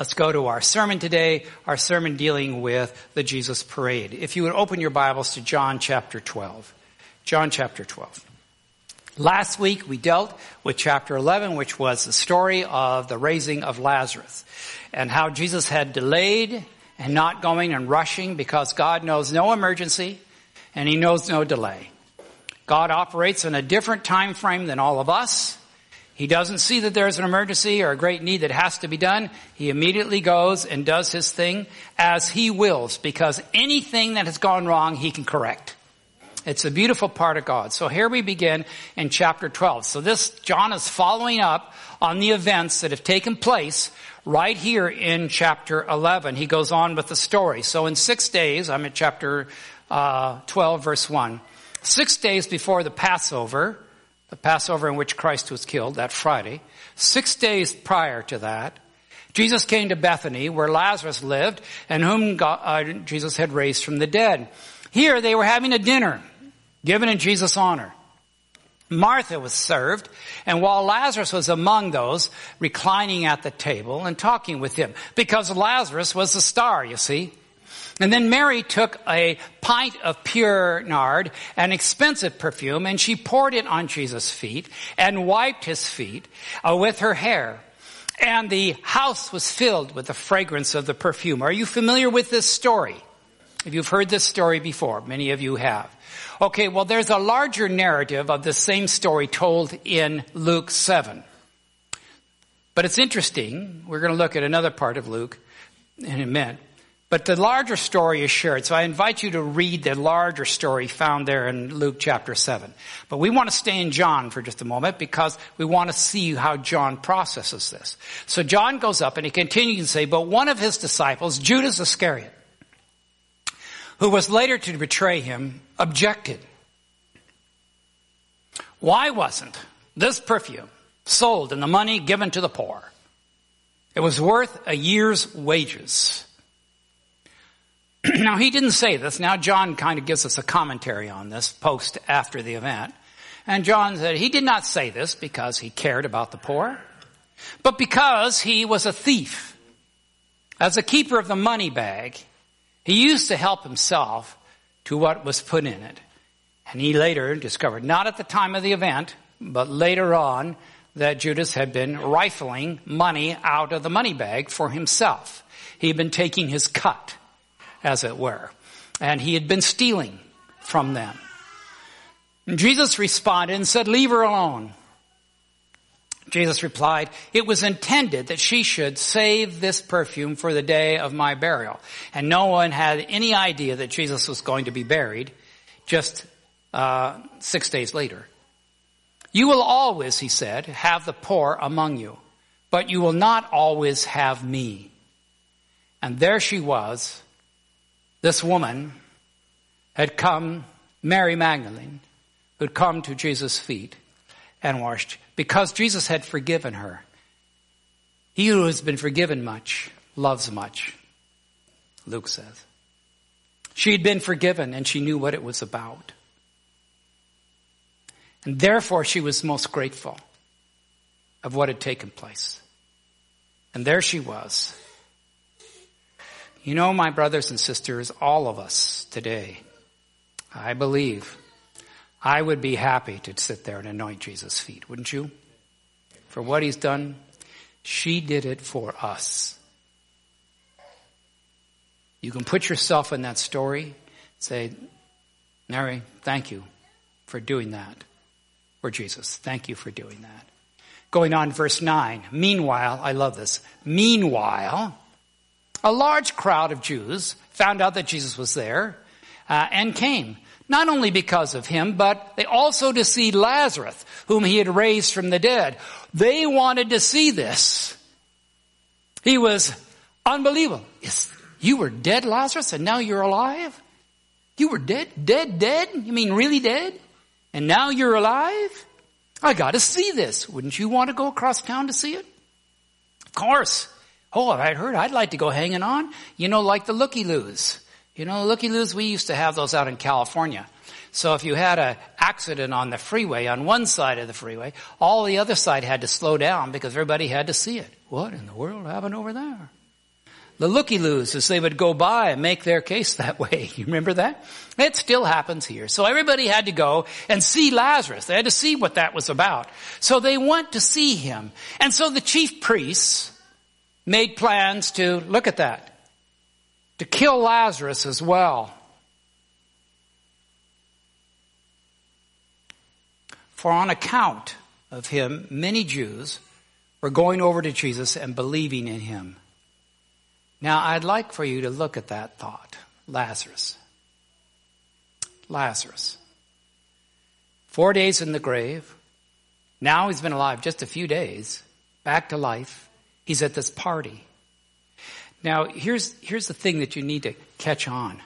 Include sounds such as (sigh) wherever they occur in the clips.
Let's go to our sermon today, our sermon dealing with the Jesus parade. If you would open your Bibles to John chapter 12. John chapter 12. Last week we dealt with chapter 11, which was the story of the raising of Lazarus and how Jesus had delayed and not going and rushing because God knows no emergency and he knows no delay. God operates in a different time frame than all of us. He doesn't see that there's an emergency or a great need that has to be done. He immediately goes and does his thing as he wills because anything that has gone wrong, he can correct. It's a beautiful part of God. So here we begin in chapter 12. So this, John is following up on the events that have taken place right here in chapter 11. He goes on with the story. So in six days, I'm at chapter uh, 12 verse 1. Six days before the Passover, the Passover in which Christ was killed, that Friday. Six days prior to that, Jesus came to Bethany where Lazarus lived and whom God, uh, Jesus had raised from the dead. Here they were having a dinner given in Jesus' honor. Martha was served, and while Lazarus was among those reclining at the table and talking with him, because Lazarus was the star, you see. And then Mary took a pint of pure nard, an expensive perfume, and she poured it on Jesus' feet and wiped his feet uh, with her hair. And the house was filled with the fragrance of the perfume. Are you familiar with this story? If you've heard this story before, many of you have. Okay, well there's a larger narrative of the same story told in Luke 7. But it's interesting. We're going to look at another part of Luke in a minute. But the larger story is shared. So I invite you to read the larger story found there in Luke chapter 7. But we want to stay in John for just a moment because we want to see how John processes this. So John goes up and he continues to say, but one of his disciples, Judas Iscariot, who was later to betray him, objected. Why wasn't this perfume sold and the money given to the poor? It was worth a year's wages. (clears throat) now he didn't say this. Now John kind of gives us a commentary on this post after the event. And John said he did not say this because he cared about the poor, but because he was a thief. As a keeper of the money bag, he used to help himself to what was put in it. And he later discovered, not at the time of the event, but later on, that Judas had been rifling money out of the money bag for himself. He had been taking his cut as it were. And he had been stealing from them. And Jesus responded and said, leave her alone. Jesus replied, it was intended that she should save this perfume for the day of my burial. And no one had any idea that Jesus was going to be buried just uh, six days later. You will always, he said, have the poor among you, but you will not always have me. And there she was, this woman had come, Mary Magdalene, who'd come to Jesus' feet and washed because Jesus had forgiven her. He who has been forgiven much loves much, Luke says. She had been forgiven and she knew what it was about. And therefore she was most grateful of what had taken place. And there she was, you know, my brothers and sisters, all of us today, I believe, I would be happy to sit there and anoint Jesus' feet, wouldn't you? For what he's done, she did it for us. You can put yourself in that story, say, Mary, thank you for doing that. Or Jesus, thank you for doing that. Going on verse 9. Meanwhile, I love this. Meanwhile, a large crowd of Jews found out that Jesus was there uh, and came. Not only because of him, but they also to see Lazarus, whom he had raised from the dead. They wanted to see this. He was unbelievable. Yes, you were dead, Lazarus, and now you're alive? You were dead, dead, dead? You mean really dead? And now you're alive? I gotta see this. Wouldn't you want to go across town to see it? Of course. Oh, I'd heard I'd like to go hanging on. You know, like the looky-loos. You know, looky-loos, we used to have those out in California. So if you had an accident on the freeway, on one side of the freeway, all the other side had to slow down because everybody had to see it. What in the world happened over there? the looky-loos as they would go by and make their case that way. (laughs) You remember that? It still happens here. So everybody had to go and see Lazarus. They had to see what that was about. So they went to see him. And so the chief priests made plans to, look at that, to kill Lazarus as well. For on account of him, many Jews were going over to Jesus and believing in him. Now, I'd like for you to look at that thought. Lazarus. Lazarus. Four days in the grave. Now he's been alive just a few days. Back to life. He's at this party. Now, here's, here's the thing that you need to catch on.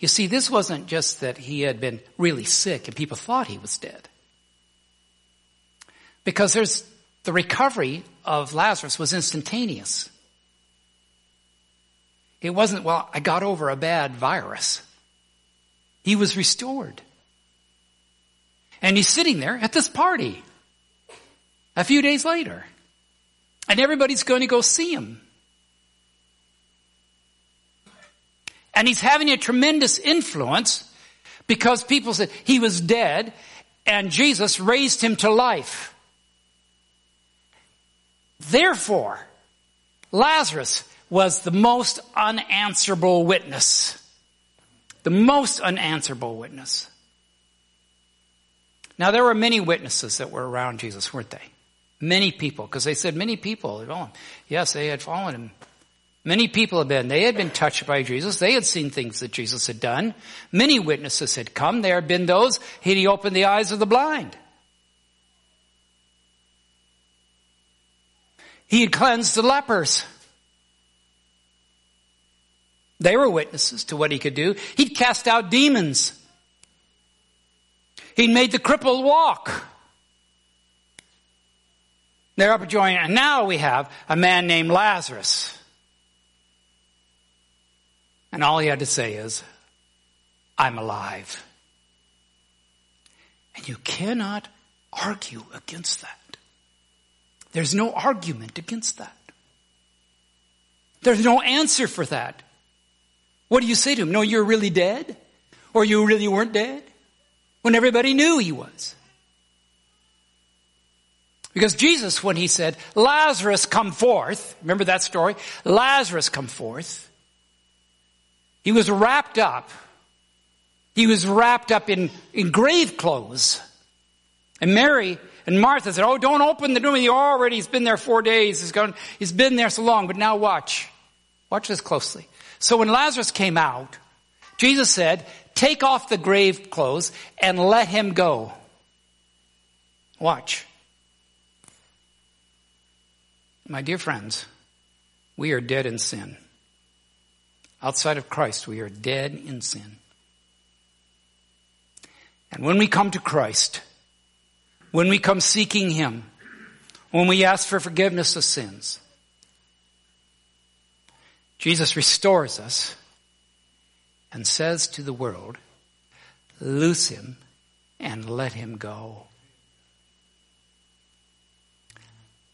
You see, this wasn't just that he had been really sick and people thought he was dead. Because there's, the recovery of Lazarus was instantaneous. It wasn't, well, I got over a bad virus. He was restored. And he's sitting there at this party a few days later. And everybody's going to go see him. And he's having a tremendous influence because people said he was dead and Jesus raised him to life. Therefore, Lazarus was the most unanswerable witness. The most unanswerable witness. Now there were many witnesses that were around Jesus, weren't they? Many people, because they said many people had fallen. Yes, they had fallen him. Many people had been. They had been touched by Jesus. They had seen things that Jesus had done. Many witnesses had come. There had been those. He opened the eyes of the blind. He had cleansed the lepers. They were witnesses to what he could do. He'd cast out demons. He'd made the crippled walk. They're up joining, and now we have a man named Lazarus. And all he had to say is, I'm alive. And you cannot argue against that. There's no argument against that. There's no answer for that. What do you say to him? No, you're really dead? Or you really weren't dead? When everybody knew he was. Because Jesus, when he said, Lazarus come forth, remember that story? Lazarus come forth. He was wrapped up. He was wrapped up in, in grave clothes. And Mary and Martha said, Oh, don't open the door. He already, he's been there four days. He's gone, he's been there so long. But now watch. Watch this closely. So when Lazarus came out, Jesus said, take off the grave clothes and let him go. Watch. My dear friends, we are dead in sin. Outside of Christ, we are dead in sin. And when we come to Christ, when we come seeking Him, when we ask for forgiveness of sins, Jesus restores us and says to the world, loose him and let him go.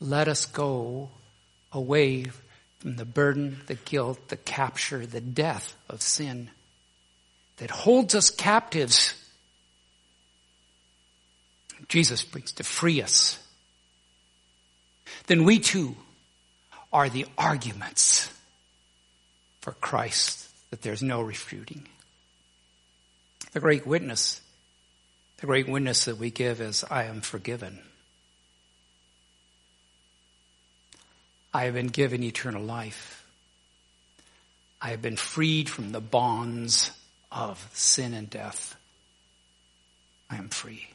Let us go away from the burden, the guilt, the capture, the death of sin that holds us captives. Jesus brings to free us. Then we too are the arguments for Christ that there's no refuting. The great witness, the great witness that we give is, I am forgiven. I have been given eternal life. I have been freed from the bonds of sin and death. I am free.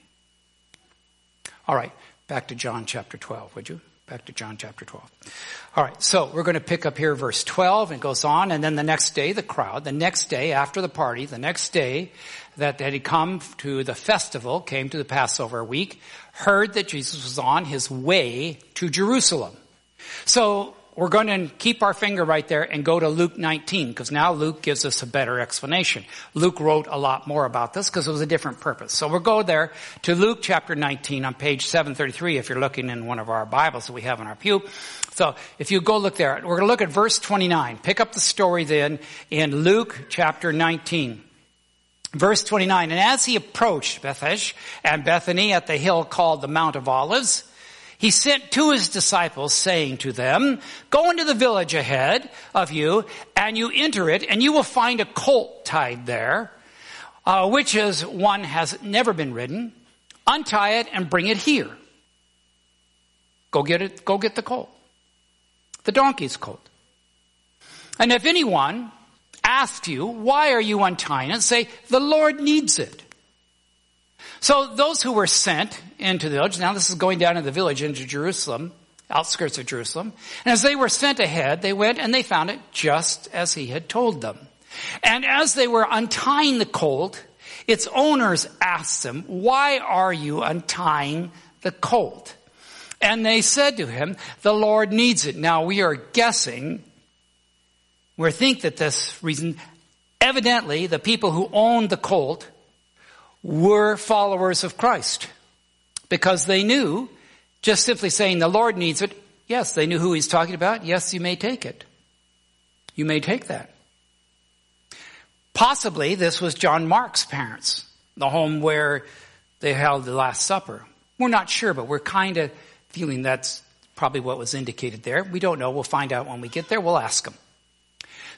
All right, back to John chapter 12, would you? Back to John chapter 12. All right, so we're going to pick up here verse 12 and goes on, and then the next day, the crowd, the next day after the party, the next day that had come to the festival, came to the Passover week, heard that Jesus was on his way to Jerusalem. So we're going to keep our finger right there and go to Luke 19 because now Luke gives us a better explanation. Luke wrote a lot more about this because it was a different purpose. So we'll go there to Luke chapter 19 on page 733 if you're looking in one of our Bibles that we have in our pew. So if you go look there, we're going to look at verse 29. Pick up the story then in Luke chapter 19. Verse 29, and as he approached Bethphage and Bethany at the hill called the Mount of Olives, he sent to his disciples saying to them, go into the village ahead of you and you enter it and you will find a colt tied there, uh, which is one has never been ridden. Untie it and bring it here. Go get it, go get the colt. The donkey's colt. And if anyone asks you, why are you untying it? Say, the Lord needs it. So those who were sent into the village, now this is going down in the village into Jerusalem, outskirts of Jerusalem, and as they were sent ahead, they went and they found it just as he had told them. And as they were untying the colt, its owners asked them, why are you untying the colt? And they said to him, the Lord needs it. Now we are guessing we think that this reason, evidently the people who owned the colt were followers of Christ because they knew just simply saying the Lord needs it. Yes, they knew who he's talking about. Yes, you may take it. You may take that. Possibly this was John Mark's parents, the home where they held the Last Supper. We're not sure, but we're kind of feeling that's probably what was indicated there. We don't know. We'll find out when we get there. We'll ask them.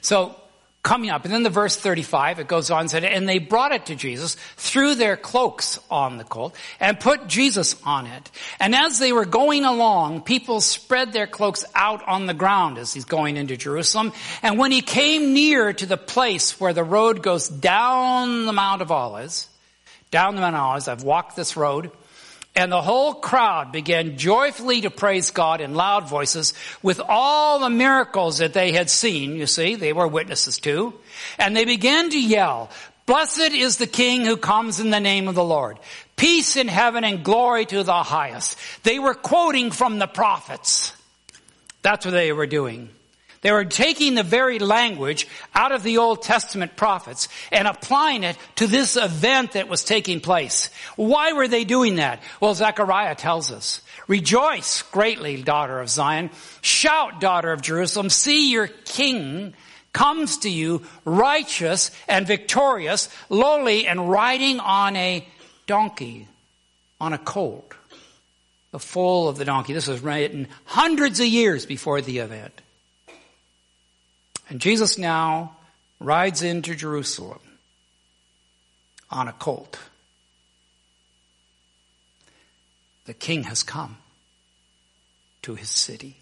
So coming up, and then the verse 35, it goes on and said, and they brought it to Jesus, threw their cloaks on the colt, and put Jesus on it. And as they were going along, people spread their cloaks out on the ground as he's going into Jerusalem. And when he came near to the place where the road goes down the Mount of Olives, down the Mount of Olives, I've walked this road, and the whole crowd began joyfully to praise God in loud voices with all the miracles that they had seen. You see, they were witnesses too. And they began to yell, Blessed is the King who comes in the name of the Lord. Peace in heaven and glory to the highest. They were quoting from the prophets. That's what they were doing. They were taking the very language out of the Old Testament prophets and applying it to this event that was taking place. Why were they doing that? Well, Zechariah tells us, rejoice greatly, daughter of Zion. Shout, daughter of Jerusalem. See your king comes to you righteous and victorious, lowly and riding on a donkey, on a colt, the foal of the donkey. This was written hundreds of years before the event. And Jesus now rides into Jerusalem on a colt. The king has come to his city.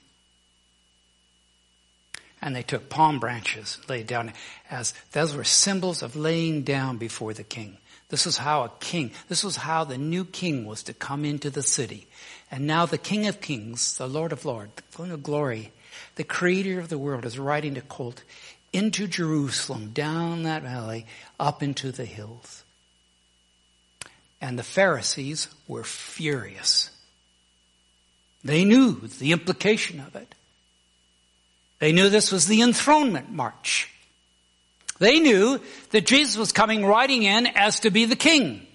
And they took palm branches, laid down as those were symbols of laying down before the king. This was how a king, this was how the new king was to come into the city. And now the King of Kings, the Lord of Lords, the King of Glory, the creator of the world is riding a colt into Jerusalem, down that valley, up into the hills. And the Pharisees were furious. They knew the implication of it. They knew this was the enthronement march. They knew that Jesus was coming riding in as to be the king.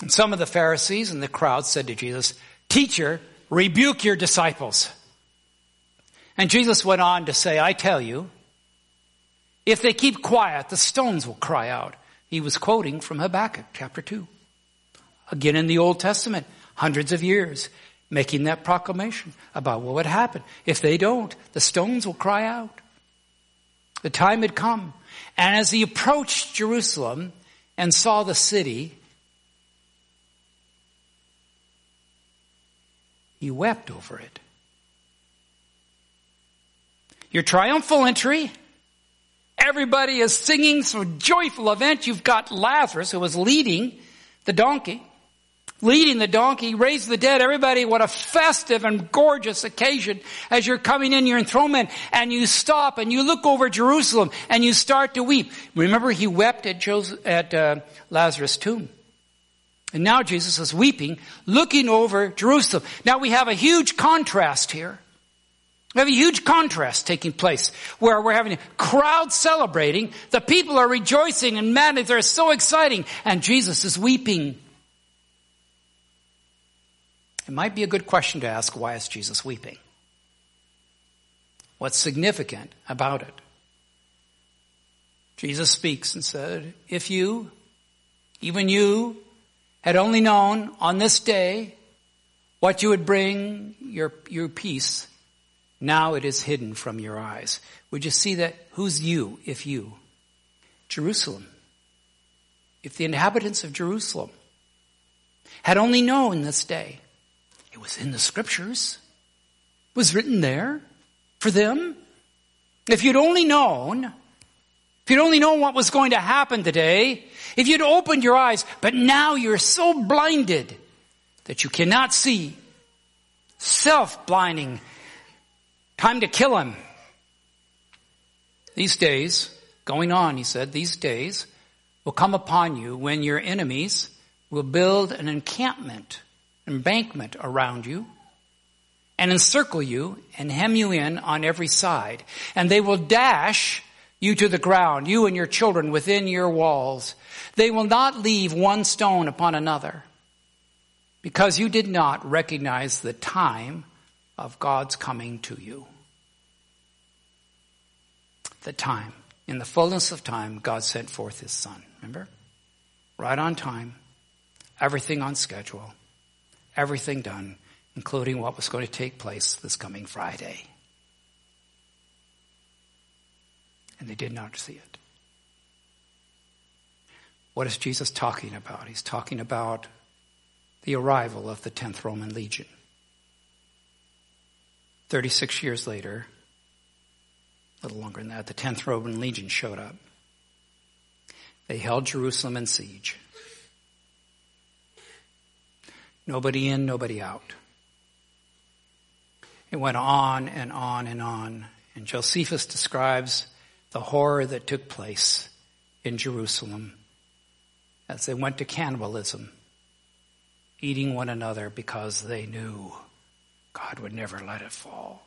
And some of the Pharisees and the crowd said to Jesus, Teacher, rebuke your disciples. And Jesus went on to say, I tell you, if they keep quiet, the stones will cry out. He was quoting from Habakkuk chapter 2. Again in the Old Testament, hundreds of years, making that proclamation about what would happen. If they don't, the stones will cry out. The time had come. And as he approached Jerusalem and saw the city, He wept over it. Your triumphal entry. Everybody is singing some joyful event. You've got Lazarus who was leading the donkey. Leading the donkey, raised the dead. Everybody, what a festive and gorgeous occasion as you're coming in your enthronement and you stop and you look over Jerusalem and you start to weep. Remember he wept at, Joseph, at uh, Lazarus' tomb. And now Jesus is weeping, looking over Jerusalem. Now we have a huge contrast here. We have a huge contrast taking place where we're having a crowd celebrating. The people are rejoicing and madness. They're so exciting. And Jesus is weeping. It might be a good question to ask why is Jesus weeping? What's significant about it? Jesus speaks and said, If you, even you, had only known on this day what you would bring your, your peace, now it is hidden from your eyes. Would you see that? Who's you, if you? Jerusalem. If the inhabitants of Jerusalem had only known this day, it was in the scriptures, it was written there for them. If you'd only known, if you'd only known what was going to happen today, if you'd opened your eyes, but now you're so blinded that you cannot see, self-blinding, time to kill him. These days, going on, he said, these days will come upon you when your enemies will build an encampment, embankment around you and encircle you and hem you in on every side. And they will dash you to the ground, you and your children within your walls. They will not leave one stone upon another because you did not recognize the time of God's coming to you. The time. In the fullness of time, God sent forth his son. Remember? Right on time. Everything on schedule. Everything done including what was going to take place this coming Friday. And they did not see it. What is Jesus talking about? He's talking about the arrival of the 10th Roman Legion. 36 years later, a little longer than that, the 10th Roman Legion showed up. They held Jerusalem in siege. Nobody in, nobody out. It went on and on and on. And Josephus describes the horror that took place in Jerusalem as they went to cannibalism, eating one another because they knew God would never let it fall.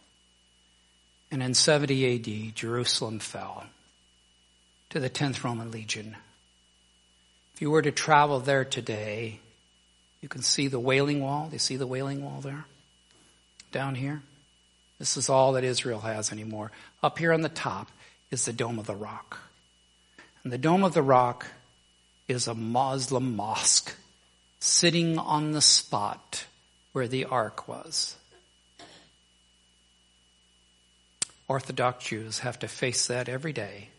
And in 70 AD, Jerusalem fell to the 10th Roman Legion. If you were to travel there today, you can see the Wailing Wall. Do you see the Wailing Wall there? Down here? This is all that Israel has anymore. Up here on the top is the Dome of the Rock. And the Dome of the Rock is a Muslim mosque sitting on the spot where the ark was. Orthodox Jews have to face that every day,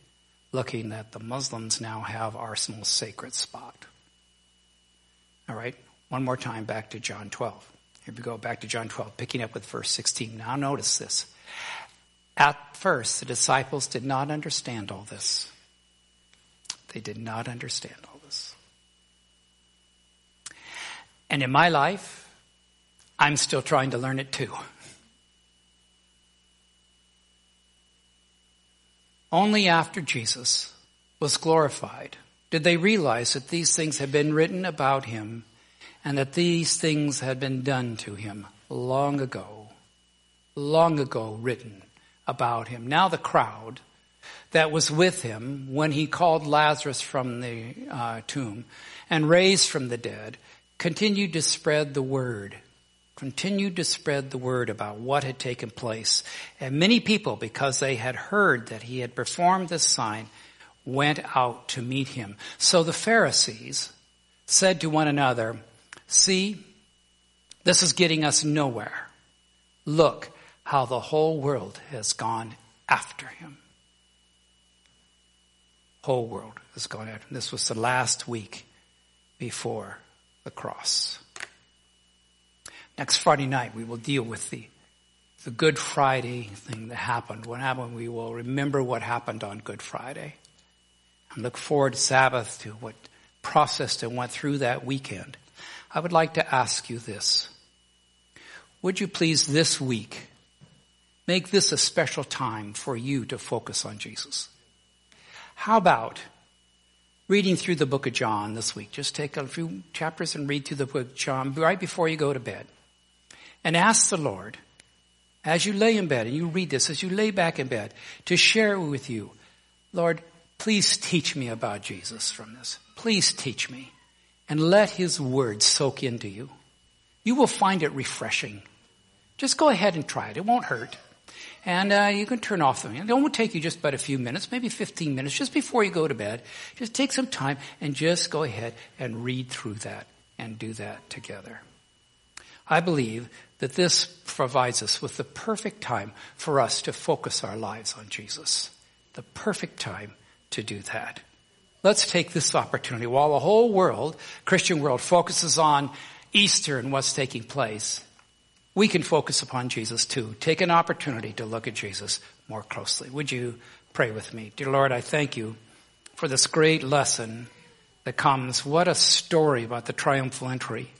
looking that the Muslims now have our most sacred spot. All right, one more time back to John 12. Here we go back to John 12, picking up with verse 16. Now notice this. At first, the disciples did not understand all this. They did not understand all this. And in my life, I'm still trying to learn it too. Only after Jesus was glorified did they realize that these things had been written about him and that these things had been done to him long ago, long ago written about him. Now the crowd that was with him when he called Lazarus from the uh, tomb and raised from the dead continued to spread the word continued to spread the word about what had taken place. And many people, because they had heard that he had performed this sign, went out to meet him. So the Pharisees said to one another, See, this is getting us nowhere. Look how the whole world has gone after him. Whole world has gone after him. This was the last week before the cross. Next Friday night, we will deal with the, the Good Friday thing that happened. What happened, we will remember what happened on Good Friday. And look forward to Sabbath to what processed and went through that weekend. I would like to ask you this. Would you please this week make this a special time for you to focus on Jesus? How about reading through the book of John this week? Just take a few chapters and read through the book of John right before you go to bed. And ask the Lord, as you lay in bed and you read this, as you lay back in bed, to share with you, Lord, please teach me about Jesus from this. Please teach me and let his word soak into you. You will find it refreshing. Just go ahead and try it. It won't hurt. And uh, you can turn off the It won't take you just about a few minutes, maybe 15 minutes, just before you go to bed. Just take some time and just go ahead and read through that and do that together. I believe that this provides us with the perfect time for us to focus our lives on Jesus. The perfect time to do that. Let's take this opportunity while the whole world, Christian world, focuses on Easter and what's taking place. We can focus upon Jesus too. Take an opportunity to look at Jesus more closely. Would you pray with me? Dear Lord, I thank you for this great lesson that comes. What a story about the triumphal entry.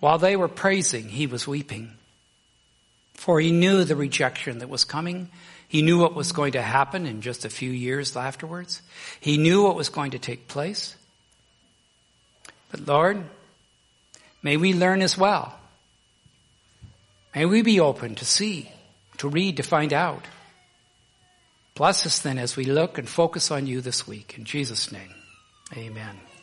While they were praising, he was weeping. For he knew the rejection that was coming. He knew what was going to happen in just a few years afterwards. He knew what was going to take place. But Lord, may we learn as well. May we be open to see, to read, to find out. Bless us then as we look and focus on you this week. In Jesus' name, amen.